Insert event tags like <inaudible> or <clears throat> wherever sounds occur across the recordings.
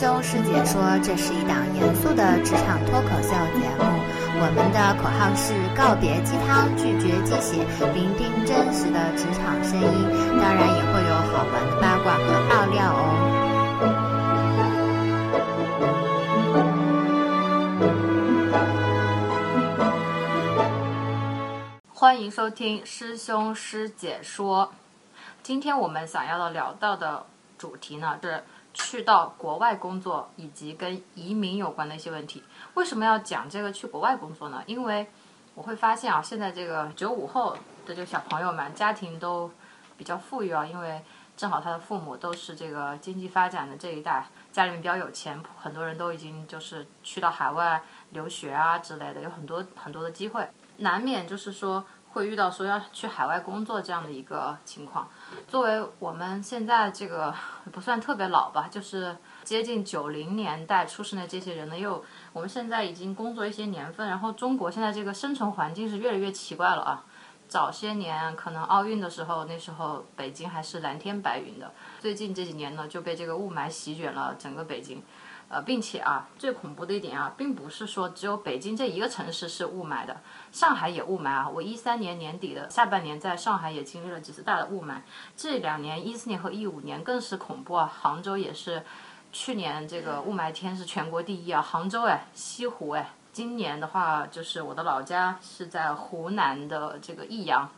师兄师姐说，这是一档严肃的职场脱口秀节目。我们的口号是告别鸡汤，拒绝鸡血，聆听真实的职场声音。当然也会有好玩的八卦和爆料哦。欢迎收听师兄师姐说。今天我们想要的聊到的主题呢是去到国外工作以及跟移民有关的一些问题。为什么要讲这个去国外工作呢？因为我会发现啊，现在这个九五后的这个小朋友们家庭都比较富裕啊，因为正好他的父母都是这个经济发展的这一代，家里面比较有钱，很多人都已经就是去到海外留学啊之类的，有很多很多的机会，难免就是说。会遇到说要去海外工作这样的一个情况。作为我们现在这个不算特别老吧，就是接近九零年代出生的这些人呢，又我们现在已经工作一些年份，然后中国现在这个生存环境是越来越奇怪了啊。早些年可能奥运的时候，那时候北京还是蓝天白云的，最近这几年呢就被这个雾霾席卷了整个北京。呃，并且啊，最恐怖的一点啊，并不是说只有北京这一个城市是雾霾的，上海也雾霾啊。我一三年年底的下半年在上海也经历了几次大的雾霾，这两年一四年和一五年更是恐怖啊。杭州也是，去年这个雾霾天是全国第一啊。杭州哎，西湖哎，今年的话就是我的老家是在湖南的这个益阳。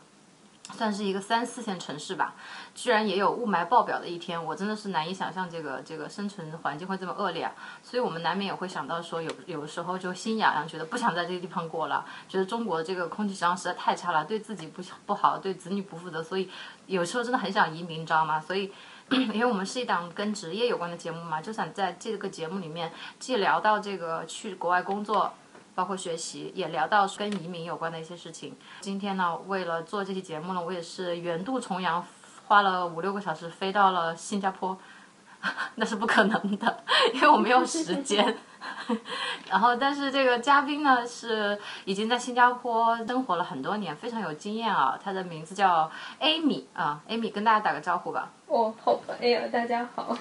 算是一个三四线城市吧，居然也有雾霾爆表的一天，我真的是难以想象这个这个生存环境会这么恶劣啊！所以我们难免也会想到说，有有的时候就心痒痒，觉得不想在这个地方过了，觉得中国这个空气质量实在太差了，对自己不不好，对子女不负责，所以有时候真的很想移民，你知道吗？所以，<clears throat> 因为我们是一档跟职业有关的节目嘛，就想在这个节目里面既聊到这个去国外工作。包括学习，也聊到跟移民有关的一些事情。今天呢，为了做这期节目呢，我也是远渡重洋，花了五六个小时飞到了新加坡，<laughs> 那是不可能的，因为我没有时间。<laughs> 然后，但是这个嘉宾呢，是已经在新加坡生活了很多年，非常有经验啊。他的名字叫 Amy 啊，Amy 跟大家打个招呼吧。哦，好吧，哎呀，大家好。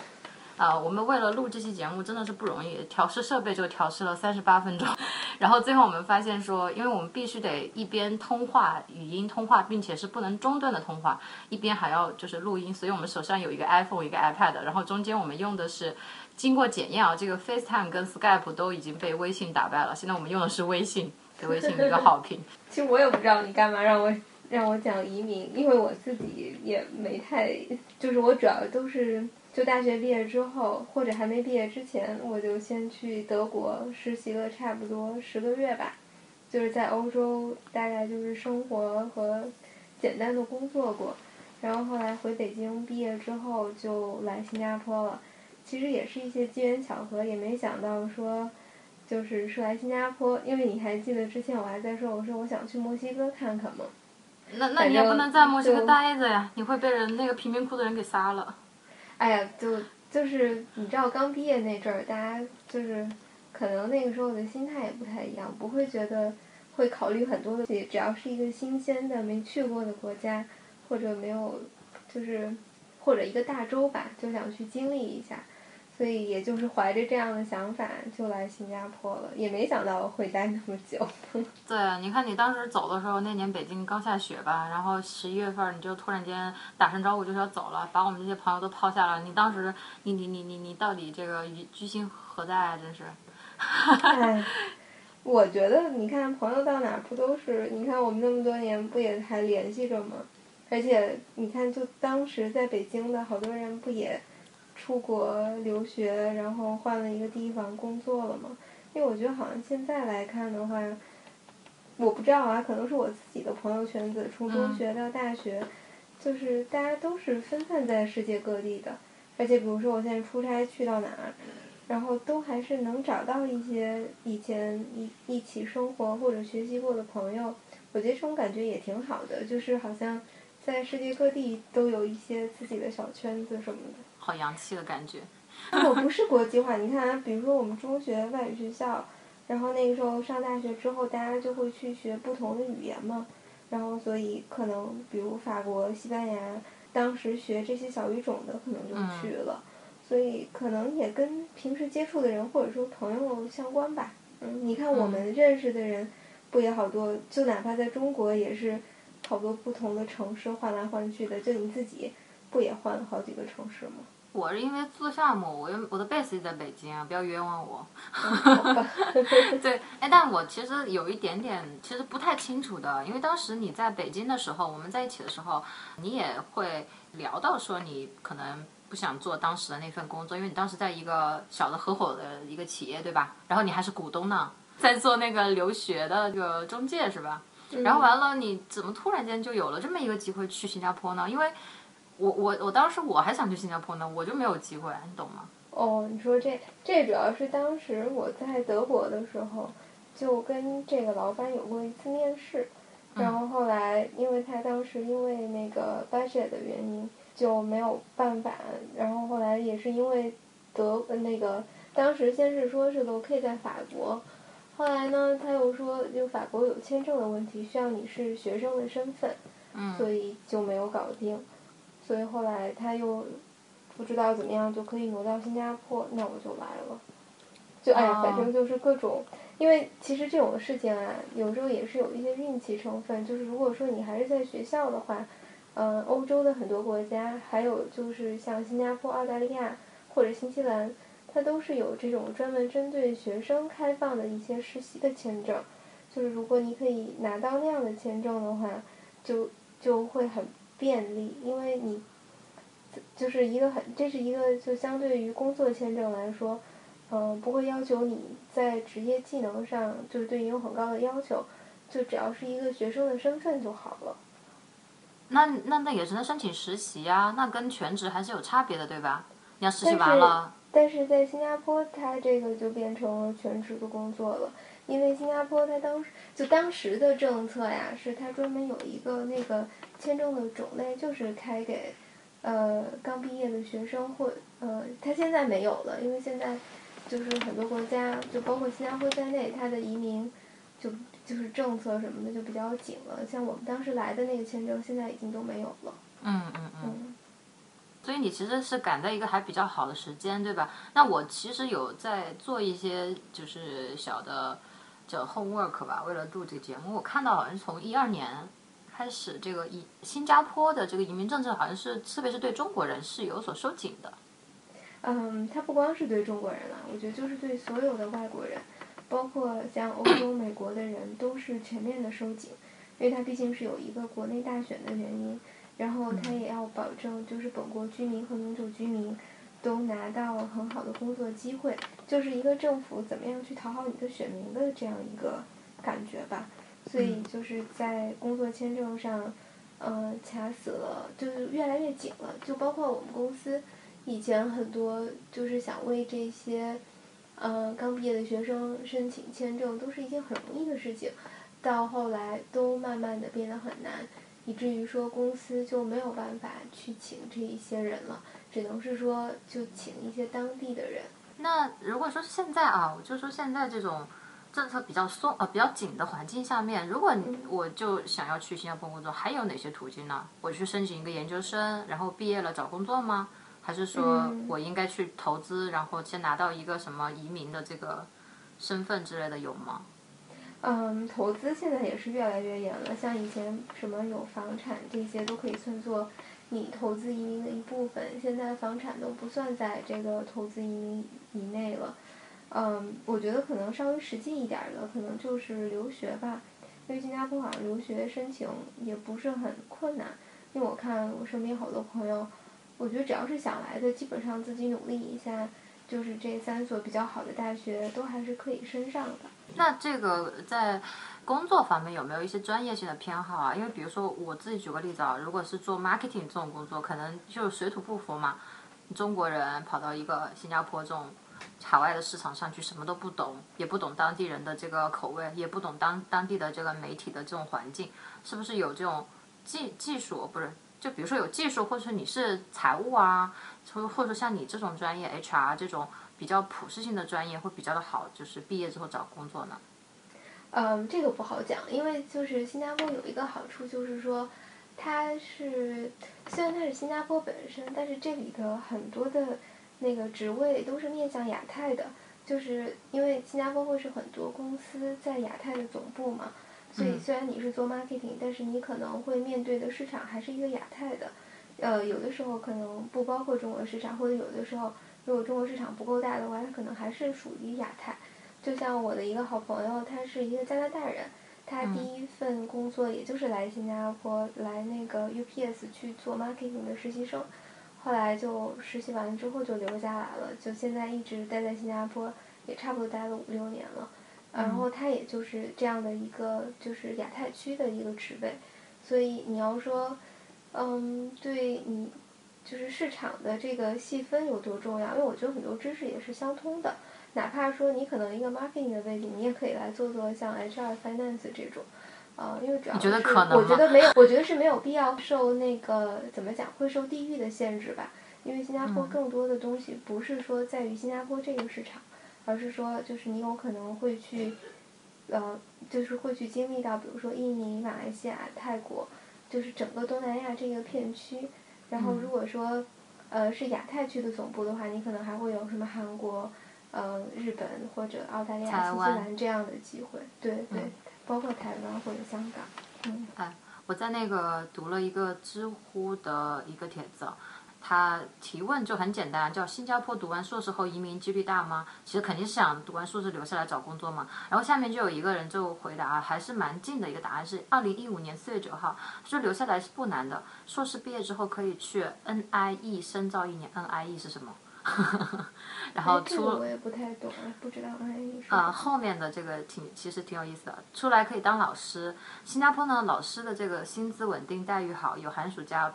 啊，我们为了录这期节目真的是不容易，调试设备就调试了三十八分钟，<laughs> 然后最后我们发现说，因为我们必须得一边通话语音通话，并且是不能中断的通话，一边还要就是录音，所以我们手上有一个 iPhone，一个 iPad，然后中间我们用的是经过检验啊，这个 FaceTime 跟 Skype 都已经被微信打败了，现在我们用的是微信，给微信一个好评。<laughs> 其实我也不知道你干嘛让我让我讲移民，因为我自己也没太，就是我主要都是。就大学毕业之后，或者还没毕业之前，我就先去德国实习了差不多十个月吧，就是在欧洲大概就是生活和简单的工作过，然后后来回北京毕业之后就来新加坡了，其实也是一些机缘巧合，也没想到说，就是是来新加坡，因为你还记得之前我还在说，我说我想去墨西哥看看嘛。那那你也不能在墨西哥待着呀，你会被人那个贫民窟的人给杀了。哎呀，就就是你知道，刚毕业那阵儿，大家就是可能那个时候的心态也不太一样，不会觉得会考虑很多的，只要是一个新鲜的、没去过的国家，或者没有，就是或者一个大洲吧，就想去经历一下。所以也就是怀着这样的想法就来新加坡了，也没想到会待那么久。<laughs> 对，你看你当时走的时候，那年北京刚下雪吧，然后十一月份你就突然间打声招呼就是要走了，把我们这些朋友都抛下了。你当时，你你你你你到底这个居心何在啊？真是。哎，<laughs> 我觉得你看朋友到哪不都是？你看我们那么多年不也还联系着吗？而且你看，就当时在北京的好多人不也。出国留学，然后换了一个地方工作了嘛？因为我觉得好像现在来看的话，我不知道啊，可能是我自己的朋友圈子，从中学到大学，就是大家都是分散在世界各地的。而且比如说我现在出差去到哪儿，然后都还是能找到一些以前一一起生活或者学习过的朋友。我觉得这种感觉也挺好的，就是好像在世界各地都有一些自己的小圈子什么的。好洋气的感觉。我不是国际化，你看，比如说我们中学外语学校，然后那个时候上大学之后，大家就会去学不同的语言嘛，然后所以可能比如法国、西班牙，当时学这些小语种的可能就去了，所以可能也跟平时接触的人或者说朋友相关吧。嗯，你看我们认识的人，不也好多？就哪怕在中国，也是好多不同的城市换来换去的。就你自己，不也换了好几个城市吗？我是因为做项目，我我的 base 在北京啊，不要冤枉我。<laughs> 对，哎，但我其实有一点点，其实不太清楚的，因为当时你在北京的时候，我们在一起的时候，你也会聊到说你可能不想做当时的那份工作，因为你当时在一个小的合伙的一个企业，对吧？然后你还是股东呢，在做那个留学的这个中介，是吧？然后完了，你怎么突然间就有了这么一个机会去新加坡呢？因为我我我当时我还想去新加坡呢，我就没有机会，你懂吗？哦，你说这这主要是当时我在德国的时候，就跟这个老板有过一次面试，然后后来因为他当时因为那个 budget 的原因就没有办法，然后后来也是因为德那个当时先是说是 locate 在法国，后来呢他又说就法国有签证的问题，需要你是学生的身份，所以就没有搞定。所以后来他又不知道怎么样就可以挪到新加坡，那我就来了。就哎呀，反正就是各种，因为其实这种事情啊，有时候也是有一些运气成分。就是如果说你还是在学校的话，嗯，欧洲的很多国家，还有就是像新加坡、澳大利亚或者新西兰，它都是有这种专门针对学生开放的一些实习的签证。就是如果你可以拿到那样的签证的话，就就会很。便利，因为你就是一个很，这是一个就相对于工作签证来说，嗯，不会要求你在职业技能上就是对你有很高的要求，就只要是一个学生的身份就好了。那那那也只能申请实习啊，那跟全职还是有差别的，对吧？你要实习完了。但是在新加坡，它这个就变成了全职的工作了，因为新加坡它当时就当时的政策呀，是它专门有一个那个。签证的种类就是开给，呃，刚毕业的学生或呃，他现在没有了，因为现在就是很多国家，就包括新加坡在内，它的移民就就是政策什么的就比较紧了。像我们当时来的那个签证，现在已经都没有了。嗯嗯嗯。所以你其实是赶在一个还比较好的时间，对吧？那我其实有在做一些就是小的叫 homework 吧，为了录这个节目，我看到好像是从一二年。开始这个移新加坡的这个移民政策好像是，特别是对中国人是有所收紧的。嗯，它不光是对中国人了，我觉得就是对所有的外国人，包括像欧洲、美国的人都是全面的收紧，因为它毕竟是有一个国内大选的原因，然后它也要保证就是本国居民和永久居民都拿到很好的工作机会，就是一个政府怎么样去讨好你的选民的这样一个感觉吧。所以就是在工作签证上，嗯，卡死了，就是越来越紧了。就包括我们公司，以前很多就是想为这些，嗯，刚毕业的学生申请签证，都是一件很容易的事情。到后来都慢慢的变得很难，以至于说公司就没有办法去请这一些人了，只能是说就请一些当地的人。那如果说现在啊，我就说现在这种。政策比较松呃比较紧的环境下面，如果我就想要去新加坡工作，还有哪些途径呢？我去申请一个研究生，然后毕业了找工作吗？还是说我应该去投资，然后先拿到一个什么移民的这个身份之类的有吗？嗯，投资现在也是越来越严了，像以前什么有房产这些都可以算作你投资移民的一部分，现在房产都不算在这个投资移民以内了。嗯，我觉得可能稍微实际一点的，可能就是留学吧。因为新加坡好像留学申请也不是很困难，因为我看我身边好多朋友，我觉得只要是想来的，基本上自己努力一下，就是这三所比较好的大学都还是可以升上的。那这个在工作方面有没有一些专业性的偏好啊？因为比如说我自己举个例子啊，如果是做 marketing 这种工作，可能就水土不服嘛。中国人跑到一个新加坡这种。海外的市场上去什么都不懂，也不懂当地人的这个口味，也不懂当当地的这个媒体的这种环境，是不是有这种技技术？不是，就比如说有技术，或者说你是财务啊，或或者像你这种专业 HR 这种比较普适性的专业会比较的好，就是毕业之后找工作呢？嗯，这个不好讲，因为就是新加坡有一个好处，就是说它是虽然它是新加坡本身，但是这里的很多的。那个职位都是面向亚太的，就是因为新加坡会是很多公司在亚太的总部嘛，所以虽然你是做 marketing，但是你可能会面对的市场还是一个亚太的，呃，有的时候可能不包括中国市场，或者有的时候如果中国市场不够大的话，它可能还是属于亚太。就像我的一个好朋友，他是一个加拿大人，他第一份工作也就是来新加坡来那个 UPS 去做 marketing 的实习生，后来就实习完之后就留下来了，就现在一直待在新加坡，也差不多待了五六年了。然后他也就是这样的一个就是亚太区的一个职位，所以你要说，嗯，对你就是市场的这个细分有多重要？因为我觉得很多知识也是相通的。哪怕说你可能一个 marketing 的位置，你也可以来做做像 HR、finance 这种，呃，因为主要是我觉得没有，我觉得是没有必要受那个怎么讲，会受地域的限制吧。因为新加坡更多的东西不是说在于新加坡这个市场，而是说就是你有可能会去，呃，就是会去经历到，比如说印尼、马来西亚、泰国，就是整个东南亚这个片区。然后如果说呃是亚太区的总部的话，你可能还会有什么韩国。嗯，日本或者澳大利亚、新西兰这样的机会，对对，包括台湾或者香港，嗯。哎，我在那个读了一个知乎的一个帖子，他提问就很简单，叫新加坡读完硕士后移民几率大吗？其实肯定是想读完硕士留下来找工作嘛。然后下面就有一个人就回答，还是蛮近的一个答案是二零一五年四月九号，说留下来是不难的，硕士毕业之后可以去 NIE 深造一年，NIE 是什么？<laughs> 然后出我也不太懂，不知道呃，后面的这个挺其实挺有意思的，出来可以当老师。新加坡呢，老师的这个薪资稳定，待遇好，有寒暑假。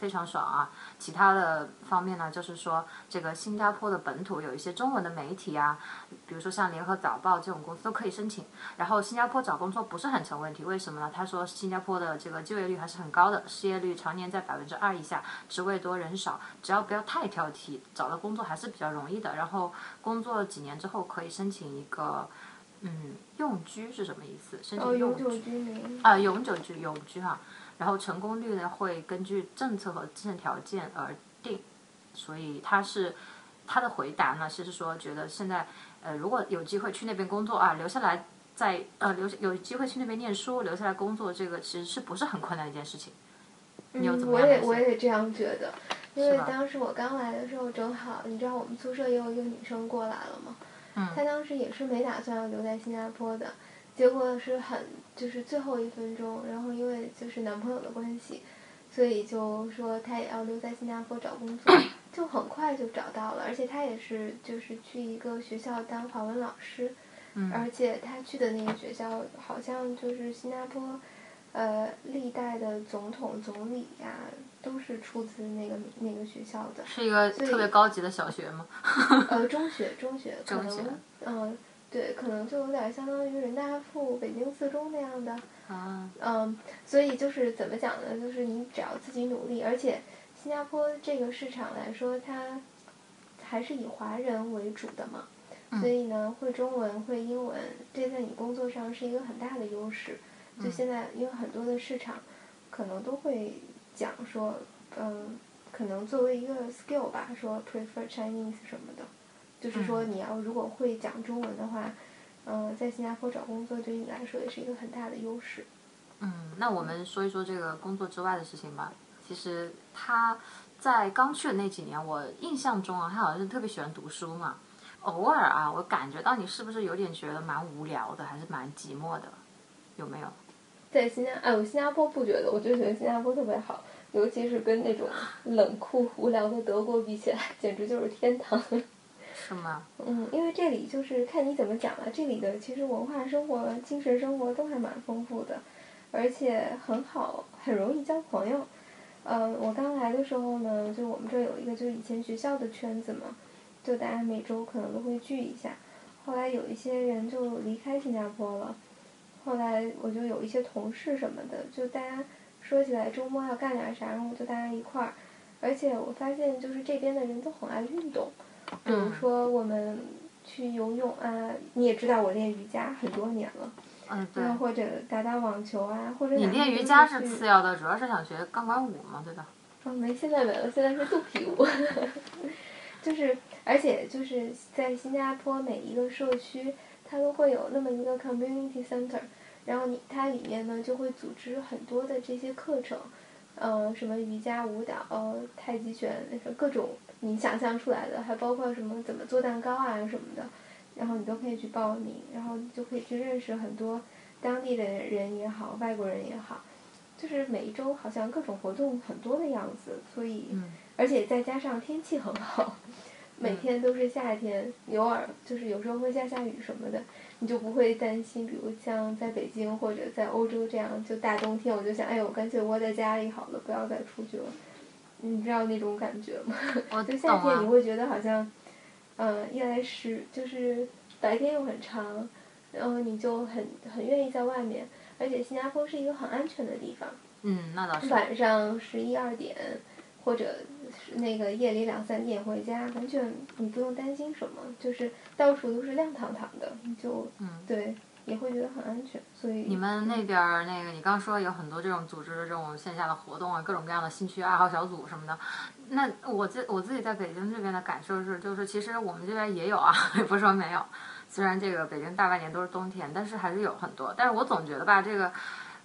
非常爽啊！其他的方面呢，就是说这个新加坡的本土有一些中文的媒体啊，比如说像联合早报这种公司都可以申请。然后新加坡找工作不是很成问题，为什么呢？他说新加坡的这个就业率还是很高的，失业率常年在百分之二以下，职位多人少，只要不要太挑剔，找到工作还是比较容易的。然后工作几年之后可以申请一个，嗯，永居是什么意思？申请永久居民啊，永久居永居哈。然后成功率呢会根据政策和自身条件而定，所以他是他的回答呢，其实说觉得现在呃如果有机会去那边工作啊，留下来在呃留有机会去那边念书，留下来工作，这个其实是不是很困难的一件事情？嗯，我也我也这样觉得，因为当时我刚来的时候正好，你知道我们宿舍也有一个女生过来了嘛？嗯，她当时也是没打算要留在新加坡的。结果是很就是最后一分钟，然后因为就是男朋友的关系，所以就说他也要留在新加坡找工作，<laughs> 就很快就找到了，而且他也是就是去一个学校当华文老师，而且他去的那个学校好像就是新加坡，呃，历代的总统、总理呀都是出自那个那个学校的。是一个特别高级的小学吗？<laughs> 呃，中学，中学，可能，嗯。对，可能就有点相当于人大附北京四中那样的。啊。嗯，所以就是怎么讲呢？就是你只要自己努力，而且新加坡这个市场来说，它还是以华人为主的嘛。所以呢，会中文、会英文，这在你工作上是一个很大的优势。就现在，因为很多的市场可能都会讲说，嗯，可能作为一个 skill 吧，说 prefer Chinese 什么的。就是说，你要如果会讲中文的话，嗯，在新加坡找工作对于你来说也是一个很大的优势。嗯，那我们说一说这个工作之外的事情吧。其实他在刚去的那几年，我印象中啊，他好像是特别喜欢读书嘛。偶尔啊，我感觉到你是不是有点觉得蛮无聊的，还是蛮寂寞的？有没有？在新加哎，我新加坡不觉得，我就觉得新加坡特别好，尤其是跟那种冷酷无聊的德国比起来，简直就是天堂。嗯，因为这里就是看你怎么讲了。这里的其实文化生活、精神生活都还蛮丰富的，而且很好，很容易交朋友。嗯，我刚来的时候呢，就我们这有一个就是以前学校的圈子嘛，就大家每周可能都会聚一下。后来有一些人就离开新加坡了，后来我就有一些同事什么的，就大家说起来周末要干点啥，然后就大家一块儿。而且我发现就是这边的人都很爱运动。比如说我们去游泳啊，你也知道我练瑜伽很多年了，嗯对，或者打打网球啊，或者你练瑜伽是次要的，主要是想学钢管舞嘛，对吧？嗯，没，现在没了，现在是肚皮舞，<laughs> 就是而且就是在新加坡每一个社区，它都会有那么一个 community center，然后你它里面呢就会组织很多的这些课程，呃，什么瑜伽、舞蹈、太极拳，那个各种你想象出来的，还包括什么怎么做蛋糕啊什么的，然后你都可以去报名，然后你就可以去认识很多当地的人也好，外国人也好，就是每一周好像各种活动很多的样子，所以。而且再加上天气很好，每天都是夏天，偶尔就是有时候会下下雨什么的，你就不会担心。比如像在北京或者在欧洲这样，就大冬天，我就想，哎呦，干脆窝在家里好了，不要再出去了。你知道那种感觉吗？就夏天你会觉得好像，嗯，一来是就是白天又很长，然后你就很很愿意在外面，而且新加坡是一个很安全的地方。嗯，那倒是。晚上十一二点或者。那个夜里两三点回家，完全你不用担心什么，就是到处都是亮堂堂的，你就对也会觉得很安全。所以你们那边儿那个，你刚说有很多这种组织的这种线下的活动啊，各种各样的兴趣爱好小组什么的。那我自我自己在北京这边的感受是，就是其实我们这边也有啊，<laughs> 也不说没有。虽然这个北京大半年都是冬天，但是还是有很多。但是我总觉得吧，这个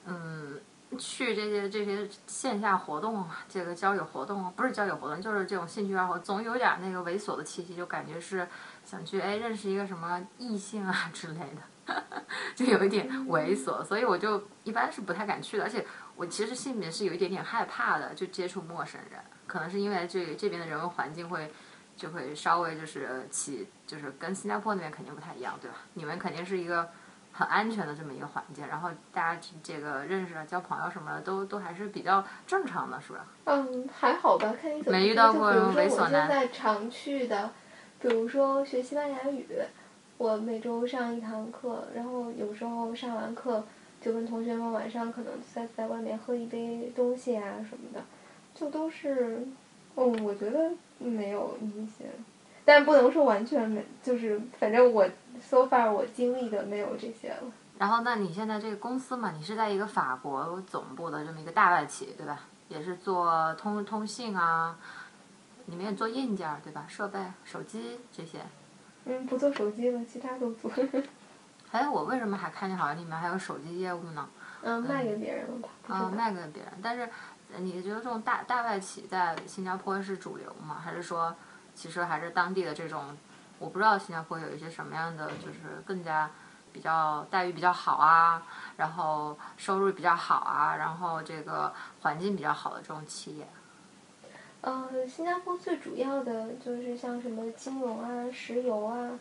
嗯。去这些这些线下活动，这个交友活动，不是交友活动，就是这种兴趣爱好，总有点那个猥琐的气息，就感觉是想去哎认识一个什么异性啊之类的，<laughs> 就有一点猥琐，所以我就一般是不太敢去的。而且我其实心里面是有一点点害怕的，就接触陌生人，可能是因为这这边的人文环境会就会稍微就是起就是跟新加坡那边肯定不太一样，对吧？你们肯定是一个。很安全的这么一个环境，然后大家这个认识、交朋友什么的都都还是比较正常的，是吧？嗯，还好吧，看你怎么。没遇到过猥琐男。在常去的，比如说学西班牙语，我每周上一堂课，然后有时候上完课就跟同学们晚上可能在在外面喝一杯东西啊什么的，就都是，嗯，我觉得没有明显。但不能说完全没，就是反正我 so far 我经历的没有这些了。然后，那你现在这个公司嘛，你是在一个法国总部的这么一个大外企，对吧？也是做通通信啊，里面做硬件对吧？设备、手机这些。嗯，不做手机了，其他都做。<laughs> 哎，我为什么还看见好像里面还有手机业务呢？嗯，卖给别人了吧？嗯，卖给别人。但是，你觉得这种大大外企在新加坡是主流吗？还是说？其实还是当地的这种，我不知道新加坡有一些什么样的，就是更加比较待遇比较好啊，然后收入比较好啊，然后这个环境比较好的这种企业。呃，新加坡最主要的就是像什么金融啊、石油啊，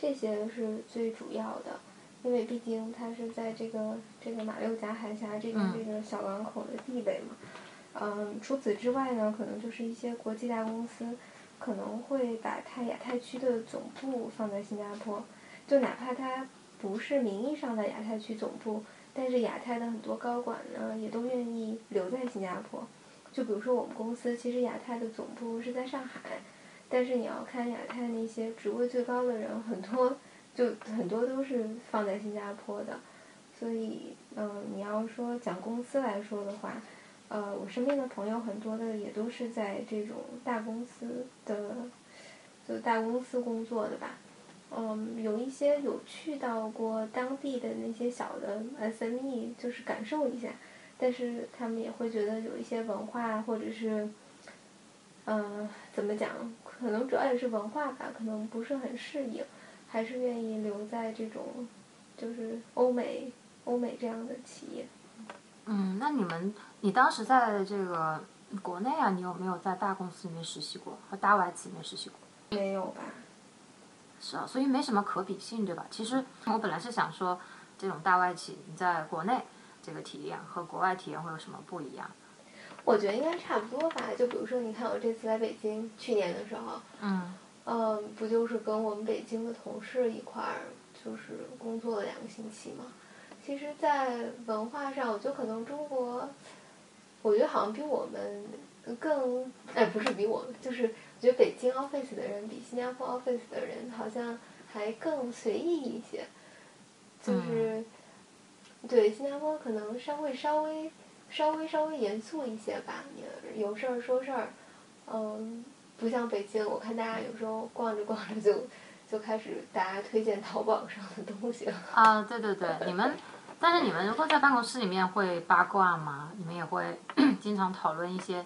这些是最主要的，因为毕竟它是在这个这个马六甲海峡这个这个小港口的地位嘛。嗯，除此之外呢，可能就是一些国际大公司。可能会把它亚太区的总部放在新加坡，就哪怕它不是名义上的亚太区总部，但是亚太的很多高管呢也都愿意留在新加坡。就比如说我们公司，其实亚太的总部是在上海，但是你要看亚太那些职位最高的人，很多就很多都是放在新加坡的。所以，嗯，你要说讲公司来说的话。呃，我身边的朋友很多的也都是在这种大公司的，就大公司工作的吧。嗯，有一些有去到过当地的那些小的 SME，就是感受一下，但是他们也会觉得有一些文化或者是，嗯，怎么讲？可能主要也是文化吧，可能不是很适应，还是愿意留在这种，就是欧美欧美这样的企业。嗯，那你们，你当时在这个国内啊，你有没有在大公司里面实习过，和大外企里面实习过？没有吧。是啊，所以没什么可比性，对吧？其实我本来是想说，这种大外企你在国内这个体验和国外体验会有什么不一样？我觉得应该差不多吧。就比如说，你看我这次来北京，去年的时候，嗯，呃，不就是跟我们北京的同事一块儿，就是工作了两个星期嘛？其实，在文化上，我觉得可能中国，我觉得好像比我们更，哎，不是比我们，就是我觉得北京 office 的人比新加坡 office 的人好像还更随意一些，就是，对新加坡可能稍微稍微稍微稍微严肃一些吧，有事儿说事儿，嗯，不像北京，我看大家有时候逛着逛着就就开始大家推荐淘宝上的东西了。啊，对对对，你们，但是你们如果在办公室里面会八卦吗？你们也会 <clears throat> 经常讨论一些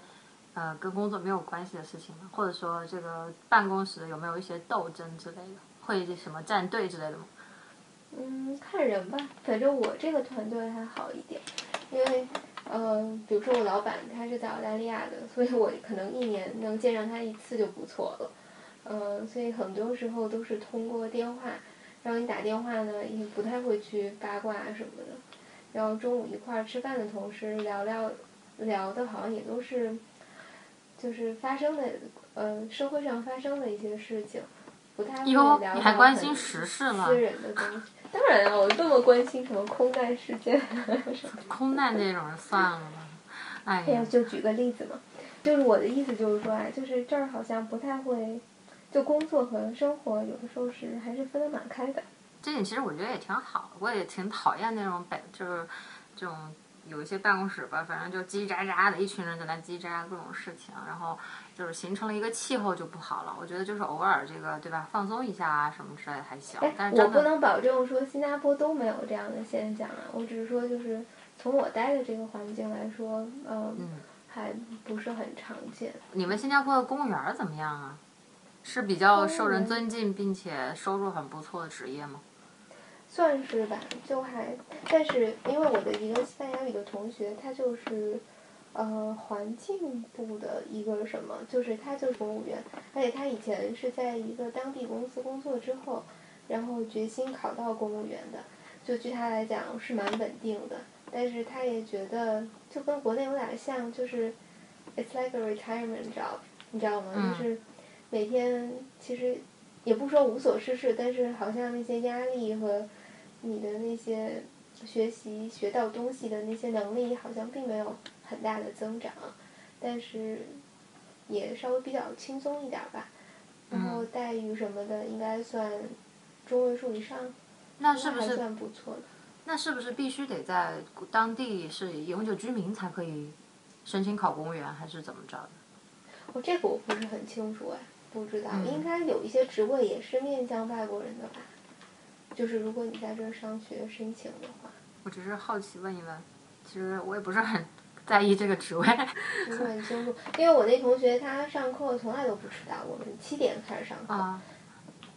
呃跟工作没有关系的事情吗？或者说这个办公室有没有一些斗争之类的？会什么站队之类的吗？嗯，看人吧，反正我这个团队还好一点，因为呃，比如说我老板他是在澳大利亚的，所以我可能一年能见上他一次就不错了。嗯，所以很多时候都是通过电话，然后你打电话呢也不太会去八卦什么的，然后中午一块儿吃饭的同时聊聊聊的，好像也都是就是发生的呃社会上发生的一些事情，不太会哟，聊很？私人的东西。当然啊，我这么关心什么空难事件什么。<laughs> 空难那种算了吧。哎呀，，就举个例子嘛，就是我的意思就是说啊，就是这儿好像不太会，就工作和生活有的时候是还是分得蛮开的。这点其实我觉得也挺好，我也挺讨厌那种北就是这种有一些办公室吧，反正就叽叽喳喳的一群人在那叽叽喳喳各种事情，然后就是形成了一个气候就不好了。我觉得就是偶尔这个对吧，放松一下啊什么之类的还行，但哎，是我不能保证说新加坡都没有这样的现象啊，我只是说就是从我待的这个环境来说，嗯，嗯，还不是很常见。你们新加坡的公务员怎么样啊？是比较受人尊敬并且收入很不错的职业吗？算是吧，就还，但是因为我的一个西班牙语的同学，他就是，呃，环境部的一个什么，就是他就是公务员，而且他以前是在一个当地公司工作之后，然后决心考到公务员的，就据他来讲是蛮稳定的，但是他也觉得就跟国内有点像，就是 it's like a retirement job，你知道吗？嗯就是每天其实也不说无所事事，但是好像那些压力和你的那些学习学到东西的那些能力，好像并没有很大的增长，但是也稍微比较轻松一点儿吧。然后待遇什么的应该算中位数以上，那是不是算不错的？那是不是必须得在当地是永久居民才可以申请考公务员，还是怎么着的？哦，这个我不是很清楚哎，不知道，嗯应该有一些职位也是面向外国人的吧？就是如果你在这儿上学申请的话，我只是好奇问一问，其实我也不是很在意这个职位。<laughs> 不是很清楚。因为我那同学他上课从来都不迟到，我们七点开始上课，啊，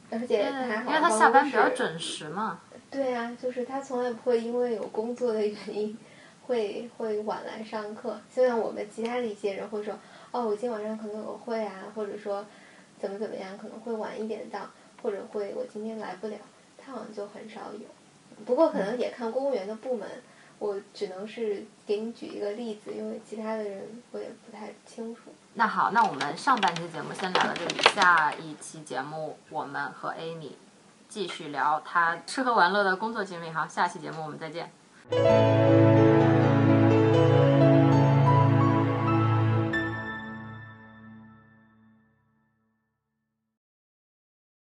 而且因他还为他下班比较准时嘛。对啊，就是他从来不会因为有工作的原因会会晚来上课。就像我们其他的一些人会说，哦，我今天晚上可能有会啊，或者说怎么怎么样，可能会晚一点到，或者会我今天来不了，上就很少有。不过可能也看公务员的部门，我只能是给你举一个例子，因为其他的人我也不太清楚。那好，那我们上半期节目先聊到这里，下一期节目我们和 Amy 继续聊他吃喝玩乐的工作经历。好，下期节目我们再见。